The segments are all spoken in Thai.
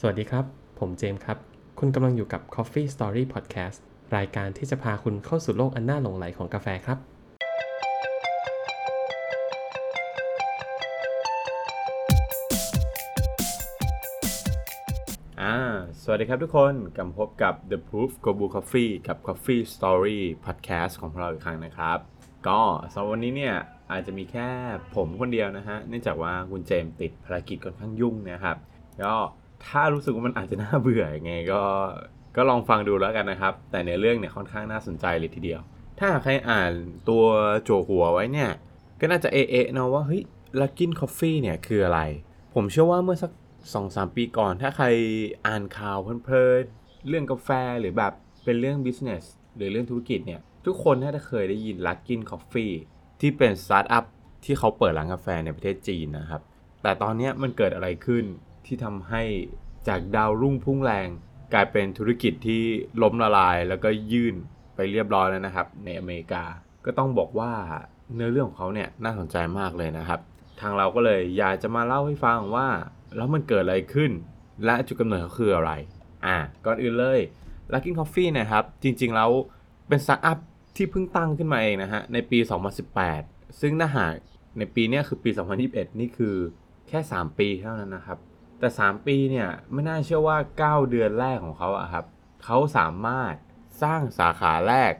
สวัสดีครับ ผมเจมส์ครับ คุณกำลังอยู่กับ Coffee Story Podcast รายการที่จะพาคุณเข้าสู่โลกอันน่าหลงไหลของกาแฟครับ อ่า สวัสดีครับทุกคนกลับมาพบกับ The Proof g o b u Coffee กับ Coffee Story Podcast ของเราอีกครั้งนะครับ ก็สำหรับวันนี้เนี่ยอาจจะมีแค่ผมคนเดียวนะฮะ เนื่องจากว่าคุณเจมส์ติดภารกิจค่อนข้างยุ่งนะครับ ก็ ถ้ารู้สึกว่ามันอาจจะน่าเบื่อยังไงก็ก็ลองฟังดูแล้วกันนะครับ แต่ในเรื่องเนี่ยค่อนข้างน่าสนใจเลยทีเดียว ถ้าใครอ่านตัวจั่วหัวไว้เนี่ย ก็น่าจะเอะๆเนาะว่าเฮ้ย Luckin Coffee เนี่ยคืออะไร ผมเชื่อว่าเมื่อสักสองสามปีก่อน ถ้าใครอ่านข่าวเพลินๆเรื่องกาแฟหรือแบบเป็นเรื่อง business หรือเรื่องธุรกิจเนี่ย ทุกคนน่าจะเคยได้ยิน Luckin Coffee ที่เป็นสตาร์ทอัพที่เขาเปิดร้านกาแฟในประเทศจีนนะครับ แต่ตอนนี้มันเกิดอะไรขึ้น ที่ทำให้จากดาวรุ่งพุ่งแรง กลายเป็นธุรกิจที่ล้มละลายแล้วก็ยื่นไปเรียบร้อยแล้วนะครับ ในอเมริกาก็ต้องบอกว่าเนื้อเรื่องของเขาเนี่ยน่าสนใจมากเลยนะครับ ทางเราก็เลยอยากจะมาเล่าให้ฟังว่า แล้วมันเกิดอะไรขึ้น และจุดกำเนิดเขาคืออะไรอะก่อนอื่นเลย Luckin Coffee นะครับ จริงๆแล้วเป็นสตาร์ทอัพที่เพิ่งตั้งขึ้นมาเองนะฮะ ในปี 2018 ซึ่งถ้าหากในปีเนี้ยคือปี 2021 นี่คือแค่ 3 ปีเท่านั้นนะครับ แต่ 3 ปีเนี่ยไม่น่าเชื่อว่า 9 เดือนแรกของเขาอะครับเขาสามารถสร้างสาขาแรก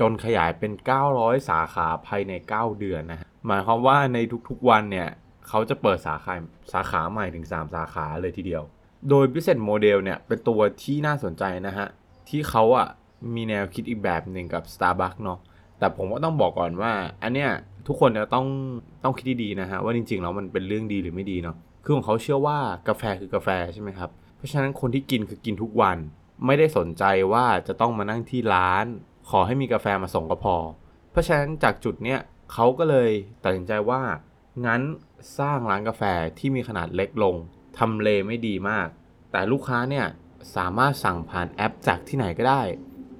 จนขยายเป็น 900 สาขาภายใน 9 เดือนนะฮะหมายความว่าในทุกๆวันเนี่ยเขาจะเปิดสาขาสาขาใหม่ถึง 3 สาขาเลยทีเดียว โดย business model เนี่ยเป็นตัวที่น่าสนใจนะฮะ ที่เขาอะมีแนวคิดอีกแบบหนึ่งกับ Starbucks เนาะแต่ผมก็ต้องบอกก่อนว่า อันเนี้ยทุกคนเนี่ยต้องต้องคิดดีๆนะฮะว่าจริงๆแล้วมันเป็นเรื่องดีหรือไม่ดีเนาะ คือของเขาเชื่อว่ากาแฟคือกาแฟใช่ไหมครับ เพราะฉะนั้นคนที่กินคือกินทุกวัน ไม่ได้สนใจว่าจะต้องมานั่งที่ร้าน ขอให้มีกาแฟมาส่งก็พอ เพราะฉะนั้นจากจุดเนี้ยเขาก็เลยตัดสินใจว่า งั้นสร้างร้านกาแฟที่มีขนาดเล็กลงทำเลไม่ดีมาก แต่ลูกค้าเนี่ยสามารถสั่งผ่านแอปจากที่ไหนก็ได้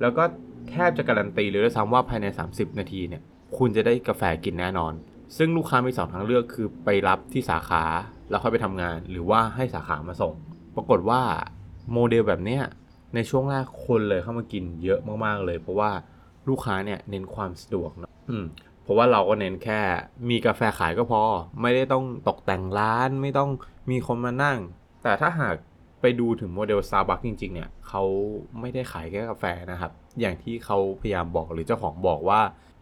แล้วก็แทบจะการันตีเลยด้วยซ้ำว่าภายใน 30 นาทีเนี่ยคุณจะได้กาแฟกินแน่นอน ซึ่งลูกค้ามีสองทางเลือกคือไปรับที่สาขา แล้วค่อยไปทำงาน หรือว่าให้สาขามาส่ง ปรากฏว่าโมเดลแบบเนี้ยในช่วงแรกคนเลยเข้ามากินเยอะมากๆเลย เพราะว่าลูกค้าเนี่ยเน้นความสะดวกเนอะเพราะว่าเราก็เน้นแค่มีกาแฟขายก็พอ ไม่ได้ต้องตกแต่งร้านไม่ต้องมีคนมานั่ง แต่ถ้าหากไปดูถึงโมเดล Starbucks จริง ๆ เนี่ยเขาไม่ได้ขายแค่กาแฟนะครับ อย่างที่เขาพยายามบอกหรือเจ้าของบอกว่า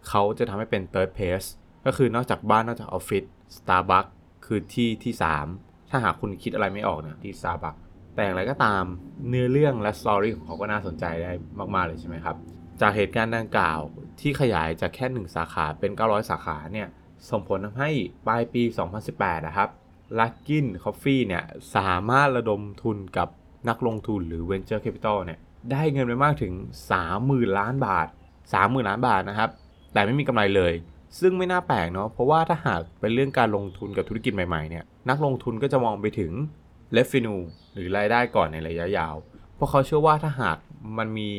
เขาจะทำให้เป็น third place ก็คือนอกจากบ้านนอกจากออฟฟิศ Starbucks คือที่ที่ 3 ถ้าหากคุณคิดอะไรไม่ออกเนี่ยที่ Starbucks แต่อย่างไรก็ตามเนื้อเรื่องและสตอรี่ของเขาก็น่าสนใจได้มากๆเลยใช่ไหมครับ จากเหตุการณ์ดังกล่าวที่ขยายจากแค่ 1 สาขาเป็น 900 สาขาเนี่ยส่งผลทำให้ปลายปี 2018 นะครับ Luckin Coffee เนี่ยสามารถระดมทุนกับนักลงทุนหรือ Venture Capital เนี่ยได้เงินไปมากถึง 30,000 ล้านบาท 30,000 ล้านบาทนะครับ แต่ไม่มีกำไรเลย ซึ่งไม่น่าแปลกเนาะเพราะว่าถ้าหากเป็นเรื่องการลงทุนกับธุรกิจใหม่ๆเนี่ยนักลงทุนก็จะมองไปถึง revenue หรือรายได้ก่อนในระยะยาว เพราะเขาเชื่อว่าถ้าหากมันมี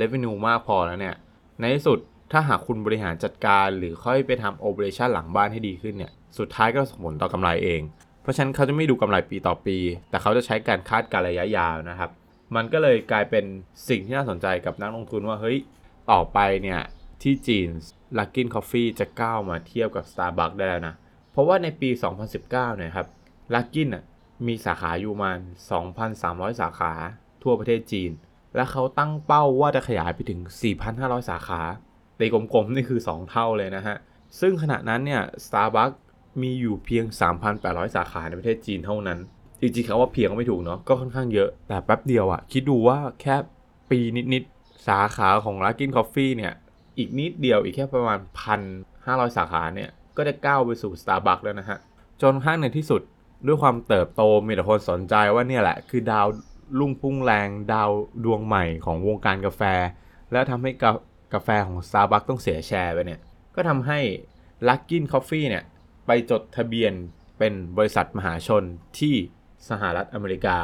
revenue มากพอแล้วเนี่ยในที่สุดถ้าหากคุณบริหารจัดการหรือค่อยไปทำ operation หลังบ้านให้ดีขึ้นเนี่ยสุดท้ายก็ส่งผลต่อกำไรเอง เพราะฉะนั้นเขาจะไม่ดูกำไรปีต่อปี แต่เขาจะใช้การคาดการระยะยาวนะครับ มันก็เลยกลายเป็นสิ่งที่น่าสนใจกับนักลงทุนว่าเฮ้ยต่อไปเนี่ย ที่จีน Luckin Coffee จะก้าวมาเทียบกับ Starbucks ได้แล้วนะ เพราะว่าในปี 2019 เนี่ยครับ Luckin น่ะมีสาขาอยู่ประมาณ2,300 สาขาทั่วประเทศจีน และเขาตั้งเป้าว่าจะขยายไปถึง 4,500 สาขาตีกลมๆ นี่คือ 2 เท่าเลยนะฮะ ซึ่งขณะนั้นเนี่ย Starbucks มีอยู่เพียง 3,800 สาขาในประเทศจีนเท่านั้น จริงๆเขาว่าเพียงก็ไม่ถูกเนาะ ก็ค่อนข้างเยอะ แต่แป๊บเดียวอะคิดดูว่าแค่ปีนิดๆ สาขาของ Luckin Coffee เนี่ย อีกนิดเดียวอีกแค่ประมาณ1,500สาขาเนี่ย ก็จะก้าวไปสู่ Starbucks แล้วนะฮะ จนข้างในที่สุดด้วยความเติบโตมีแต่คนสนใจว่าเนี่ยแหละ คือดาวรุ่งพุ่งแรงดาวดวงใหม่ของวงการกาแฟ แล้วทำให้กากาแฟของ Starbucks ต้องเสียแชร์ไปเนี่ย ก็ทำให้ Luckin Coffee เนี่ย ไปจดทะเบียนเป็นบริษัทมหาชนที่สหรัฐอเมริกา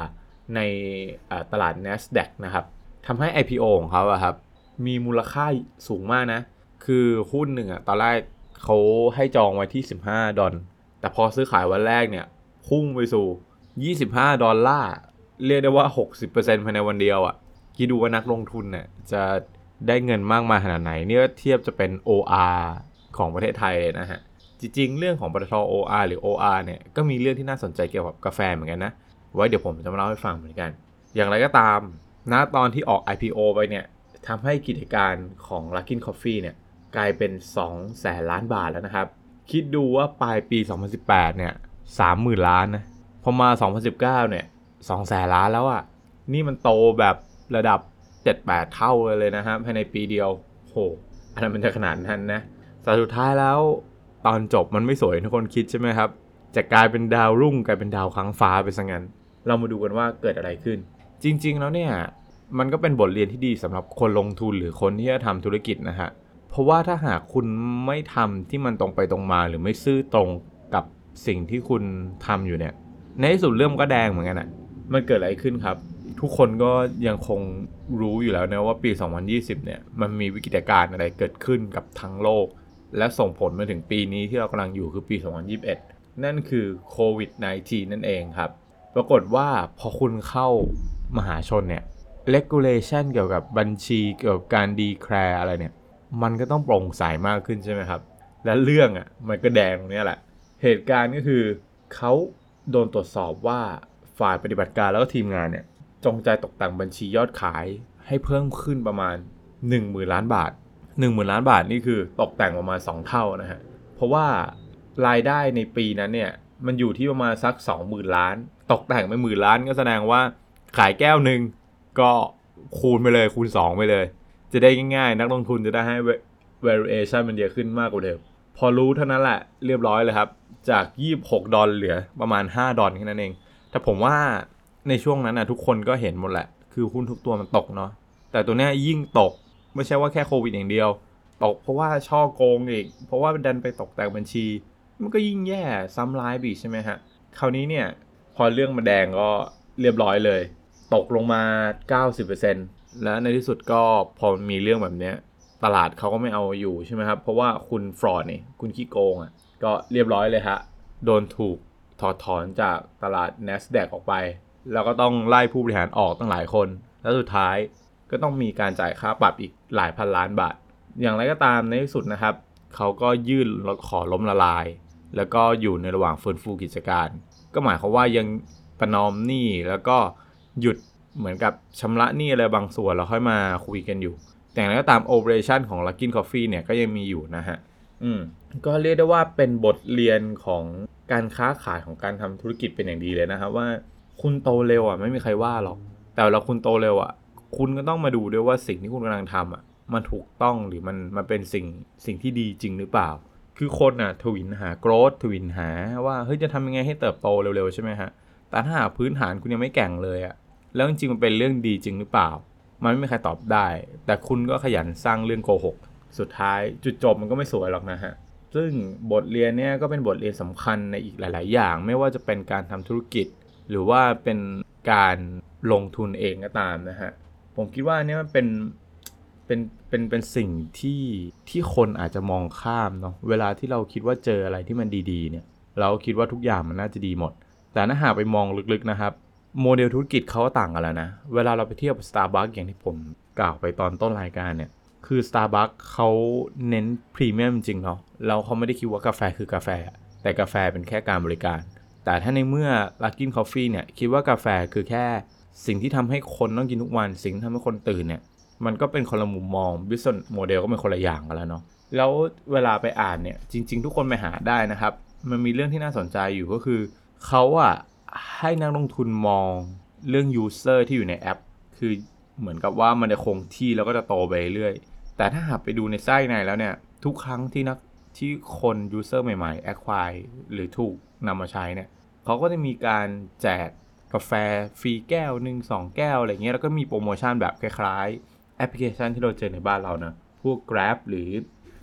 ในตลาด NASDAQ นะครับทำให้ IPO ของเขาอะครับ มีมูลค่าสูงมากนะ คือหุ้นหนึ่งอะตอนแรกเขาให้จองไว้ที่ 15 ดอลแต่พอซื้อขายวันแรกเนี่ย พุ่งไปสู่ 25 ดอลลาร์เรียกได้ว่า 60%ภายในวันเดียวอะ่ะคิดดูว่านักลงทุนเนี่ยจะได้เงินมากมายขนาดไหน เนี่ยเทียบจะเป็น OR ของประเทศไทยเลยนะฮะ จริง ๆ เรื่องของปตท OR หรือ OR เนี่ย ก็มีเรื่องที่น่าสนใจเกี่ยวกับกาแฟเหมือนกันนะ ไว้เดี๋ยวผมจะมาเล่าให้ฟังเหมือนกัน อย่างไรก็ตามณตอนที่ออก IPO ไปเนี่ย ทำให้กิจการของ Luckin Coffee เนี่ยกลายเป็น 2 แสนล้านบาทแล้วนะครับ คิดดูว่าปลายปี 2018 เนี่ย 30,000 ล้านนะ พอมา 2019 เนี่ย2แสนล้านแล้วอะ่ะ นี่มันโตแบบระดับ 7-8 เท่าเลยนะฮะภายในปีเดียว โหอันนั้นมันจะขนาดนั้นนะแต่สุดท้ายแล้วตอนจบมันไม่สวยทุกคนคิดใช่ไหมครับ จะกลายเป็นดาวรุ่งกลายเป็นดาวค้างฟ้าไปซะงั้น เรามาดูกันว่าเกิดอะไรขึ้น จริง ๆ แล้วเนี่ย มันก็เป็นบทเรียนที่ดีสำหรับคนลงทุนหรือคนที่จะทำธุรกิจนะฮะ เพราะว่าถ้าหากคุณไม่ทำที่มันตรงไปตรงมา หรือไม่ซื่อตรงกับสิ่งที่คุณทำอยู่เนี่ย ในที่สุดเรื่องก็แดงเหมือนกันอะมันเกิดอะไรขึ้นครับ ทุกคนก็ยังคงรู้อยู่แล้วนะว่าปี 2020 เนี่ย มันมีวิกฤตการณ์อะไรเกิดขึ้นกับทั้งโลก และส่งผลมาถึงปีนี้ที่เรากำลังอยู่คือปี 2021 นั่นคือโควิด -19 นั่นเองครับ ปรากฏว่าพอคุณเข้ามหาชนเนี่ย regulation เกี่ยวกับบัญชีเกี่ยวกับการ declare อะไรเนี่ย มันก็ต้องโปร่งใสมากขึ้นใช่ไหมครับ และเรื่องอะมันก็แดงตรงนี้แหละ เหตุการณ์ก็คือเขาโดนตรวจสอบว่าฝ่ายปฏิบัติการแล้วก็ทีมงานเนี่ย จงใจตกแต่งบัญชียอดขายให้เพิ่มขึ้นประมาณ 1 0,000 ล้านบาท 1 0,000 ล้านบาทนี่คือตกแต่งประมาณ 2 เท่านะฮะ เพราะว่ารายได้ในปีนั้นเนี่ยมันอยู่ที่ประมาณสัก 20,000 ล้าน ตกแต่งไปหมื่นล้านก็แสดงว่าขายแก้วหนึ่ง ก็คูณไปเลยคูณ 2 ไปเลย จะได้ง่ายๆ นักลงทุนจะได้ให้ variation มันเยอะขึ้นมากกว่าเดิม พอรู้เท่านั้นแหละเรียบร้อยเลยครับ จาก 26 ดอลเหลือประมาณ 5 ดอลแค่นั้นเอง แต่ผมว่าในช่วงนั้นนะทุกคนก็เห็นหมดแหละ คือหุ้นทุกตัวมันตกเนาะแต่ตัวเนี้ยยิ่งตกไม่ใช่ว่าแค่โควิดอย่างเดียว ตกเพราะว่าช่อโกงอีก เพราะว่าดันไปตกแต่งบัญชี มันก็ยิ่งแย่ซ้ำร้ายบีใช่ไหมฮะคราวนี้เนี่ยพอเรื่องมาแดงก็เรียบร้อยเลย ตกลงมา 90%และในที่สุดก็พอมีเรื่องแบบเนี้ย ตลาดเขาก็ไม่เอาอยู่ใช่ไหมครับ เพราะว่าคุณฟรอดนี่คุณขี้โกงอะ ก็เรียบร้อยเลยฮะ โดนถูกถอดถอนจากตลาด NASDAQ ออกไป แล้วก็ต้องไล่ผู้บริหารออกตั้งหลายคน แล้วสุดท้ายก็ต้องมีการจ่ายค่าปรับอีกหลายพันล้านบาท อย่างไรก็ตามในที่สุดนะครับ เขาก็ยื่นขอล้มละลาย แล้วก็อยู่ในระหว่างฟื้นฟูกิจการ ก็หมายความว่ายังประนอมหนี้แล้วก็ หยุดเหมือนกับชำระหนี้อะไรบางส่วนแล้วค่อยมาคุยกันอยู่ แต่อย่างไรก็ตามโอเปอเรชันของ Luckin Coffee เนี่ยก็ยังมีอยู่นะฮะอืมก็เรียกได้ว่าเป็นบทเรียนของการค้าขายของการทำธุรกิจเป็นอย่างดีเลยนะครับว่าคุณโตเร็วอะไม่มีใครว่าหรอก แต่เราคุณโตเร็วอะ คุณก็ต้องมาดูด้วยว่าสิ่งที่คุณกำลังทำอะมันถูกต้องหรือมันมันเป็นสิ่งสิ่งที่ดีจริงหรือเปล่า คือคนอะทวินหาโกรธทวินหาว่าเฮ้ยจะทำยังไงให้เติบโตเร็วๆใช่ไหมฮะแต่ถ้าหากพื้นฐานคุณยังไม่แก่งเลยอะ แล้วจริงๆมันเป็นเรื่องดีจริงหรือเปล่า มันไม่มีใครตอบได้ แต่คุณก็ขยันสร้างเรื่องโกหก สุดท้ายจุดจบมันก็ไม่สวยหรอกนะฮะ ซึ่งบทเรียนเนี่ยก็เป็นบทเรียนสำคัญในอีกหลาย ๆ อย่าง ไม่ว่าจะเป็นการทำธุรกิจ หรือว่าเป็นการลงทุนเองก็ตามนะฮะ ผมคิดว่าเนี่ยมันเป็นเป็นเป็นเป็นสิ่งที่ที่คนอาจจะมองข้ามเนาะเวลาที่เราคิดว่าเจออะไรที่มันดีๆเนี่ย เราคิดว่าทุกอย่างมันน่าจะดีหมด แต่ถ้าหากไปมองลึกๆนะครับ โมเดลธุรกิจเขาต่างกันแล้วนะ เวลาเราไปเทียบ Starbucks อย่างที่ผมกล่าวไปตอนต้นรายการเนี่ย คือ Starbucks เขาเน้นพรีเมียมจริงเนาะแล้วเขาไม่ได้คิดว่ากาแฟคือกาแฟ แต่กาแฟเป็นแค่การบริการ แต่ถ้าในเมื่อ Luckin Coffee เนี่ย คิดว่ากาแฟคือแค่สิ่งที่ทำให้คนต้องกินทุกวัน สิ่งที่ทำให้คนตื่นเนี่ย มันก็เป็นคนละมุมมอง business model ก็เป็นคนละอย่างกันแล้วเนาะ แล้วเวลาไปอ่านเนี่ย จริง ๆ ทุกคนไปหาได้นะครับ มันมีเรื่องที่น่าสนใจอยู่ก็คือเขาอะ ให้นักลงทุนมองเรื่อง user ที่อยู่ในแอป คือเหมือนกับว่ามันจะคงที่แล้วก็จะโตไปเรื่อยแต่ถ้าหากไปดูในไส้ในแล้วเนี่ย ทุกครั้งที่นักที่คน user ใหม่ๆ acquire หรือถูกนำมาใช้เนี่ยเขาก็จะมีการแจกกาแฟฟรีแก้วหนึ่งสองแก้วอะไรเงี้ยแล้วก็มีโปรโมชั่นแบบคล้ายๆ แอปพลิเคชันที่เราเจอในบ้านเรานะพวก Grab หรือ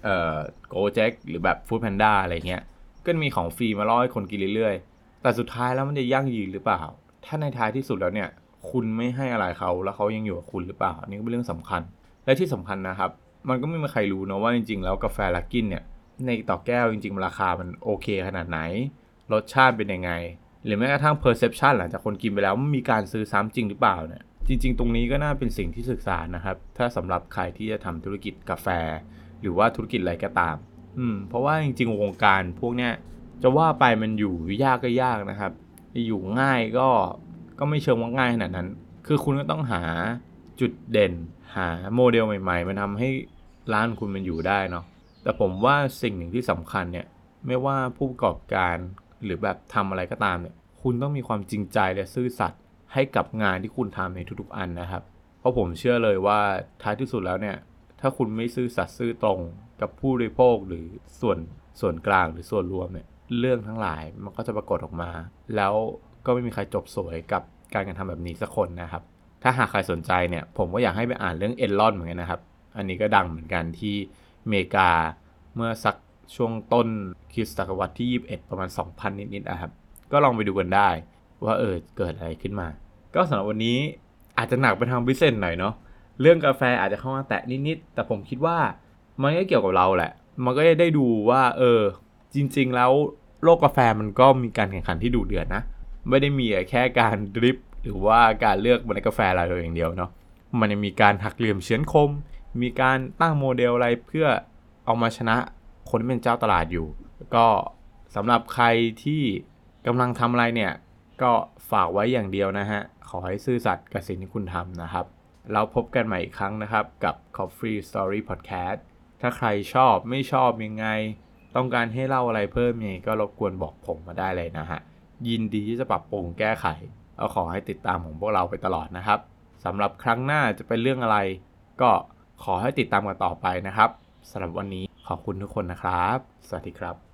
เอ่อ Gojek หรือแบบ Food Panda อะไรเงี้ยก็มีของฟรีมาล่อให้คนกินเรื่อยๆ แต่สุดท้ายแล้วมันจะยั่งยืนหรือเปล่า ถ้าในท้ายที่สุดแล้วเนี่ย คุณไม่ให้อะไรเขาแล้วเขายังอยู่กับคุณหรือเปล่า อันนี่ก็เป็นเรื่องสำคัญ และที่สำคัญนะครับ มันก็ไม่มีใครรู้นะว่าจริงๆ แล้วกาแฟลักกินเนี่ย ในต่อแก้วจริงๆ ราคามันโอเคขนาดไหน รสชาติเป็นยังไง หรือแม้กระทั่ง perception หลังจากคนกินไปแล้วมันมีการซื้อซ้ำจริงหรือเปล่าเนี่ย จริง ๆ ตรงนี้ก็น่าเป็นสิ่งที่ศึกษานะครับ ถ้าสำหรับใครที่จะทำธุรกิจกาแฟ หรือว่าธุรกิจอะไรก็ตาม อืม เพราะว่าจริงๆ วงการพวกเนี้ย จะว่าไปมันอยู่ยากก็ยากนะครับอยู่ง่ายก็ก็ไม่เชิงว่าง่ายขนาดนั้น คือคุณก็ต้องหาจุดเด่น หาโมเดลใหม่ๆมาทำให้ร้านคุณมันอยู่ได้เนาะแต่ผมว่าสิ่งหนึ่งที่สำคัญเนี่ยไม่ว่าผู้ประกอบการหรือแบบทำอะไรก็ตามเนี่ยคุณต้องมีความจริงใจและซื่อสัตย์ให้กับงานที่คุณทำในทุกๆอันนะครับ เพราะผมเชื่อเลยว่าท้ายที่สุดแล้วเนี่ยถ้าคุณไม่ซื่อสัตย์ซื่อตรงกับผู้บริโภคหรือส่วนส่วนกลางหรือส่วนรวมเนี่ย เรื่องทั้งหลายมันก็จะปรากฏออกมา แล้วก็ไม่มีใครจบสวยกับการกระทำแบบนี้สักคนนะครับ ถ้าหากใครสนใจเนี่ย ผมก็อยากให้ไปอ่านเรื่องเอ l ลอนเหมือนกันนะครับ อันนี้ก็ดังเหมือนกันที่อเมริกาเมื่อสักช่วงต้นคริสตศตวรรษที่ 21 ประมาณ 2,000 นิดๆนะครับ ก็ลองไปดูกันได้ ว่าเออเกิดอะไรขึ้นมา ก็สำหรับวันนี้อาจจะหนักไปทางบิสเซนหน่อยเนาะเรื่องกาแฟอาจจะเข้ามาแตะนิดๆแต่ผมคิดว่ามันก็เกี่ยวกับเราแหละ มันก็ได้ดูว่า เออ จริงๆแล้วโลกกาแฟมันก็มีการแข่งขันที่ดุเดือดนะ ไม่ได้มีแค่การดริป หรือว่าการเลือกเมล็ดกาแฟอะไรอย่างเดียวเนาะมันยังมีการหักเหลี่ยมเฉือนคม มีการตั้งโมเดลอะไรเพื่อเอามาชนะคนที่เป็นเจ้าตลาดอยู่ ก็สำหรับใครที่กำลังทำอะไรเนี่ย ก็ฝากไว้อย่างเดียวนะฮะ ขอให้ซื่อสัตย์กับสิ่งที่คุณทำนะครับ เราพบกันใหม่อีกครั้งนะครับกับ Coffee Story Podcast ถ้าใครชอบไม่ชอบยังไง ต้องการให้เล่าอะไรเพิ่มยังไงก็รบกวนบอกผมมาได้เลยนะฮะ ยินดีที่จะปรับปรุงแก้ไข เอาขอให้ติดตามของพวกเราไปตลอดนะครับสำหรับครั้งหน้าจะเป็นเรื่องอะไร ก็ขอให้ติดตามกันต่อไปนะครับสำหรับวันนี้ขอบคุณทุกคนนะครับ สวัสดีครับ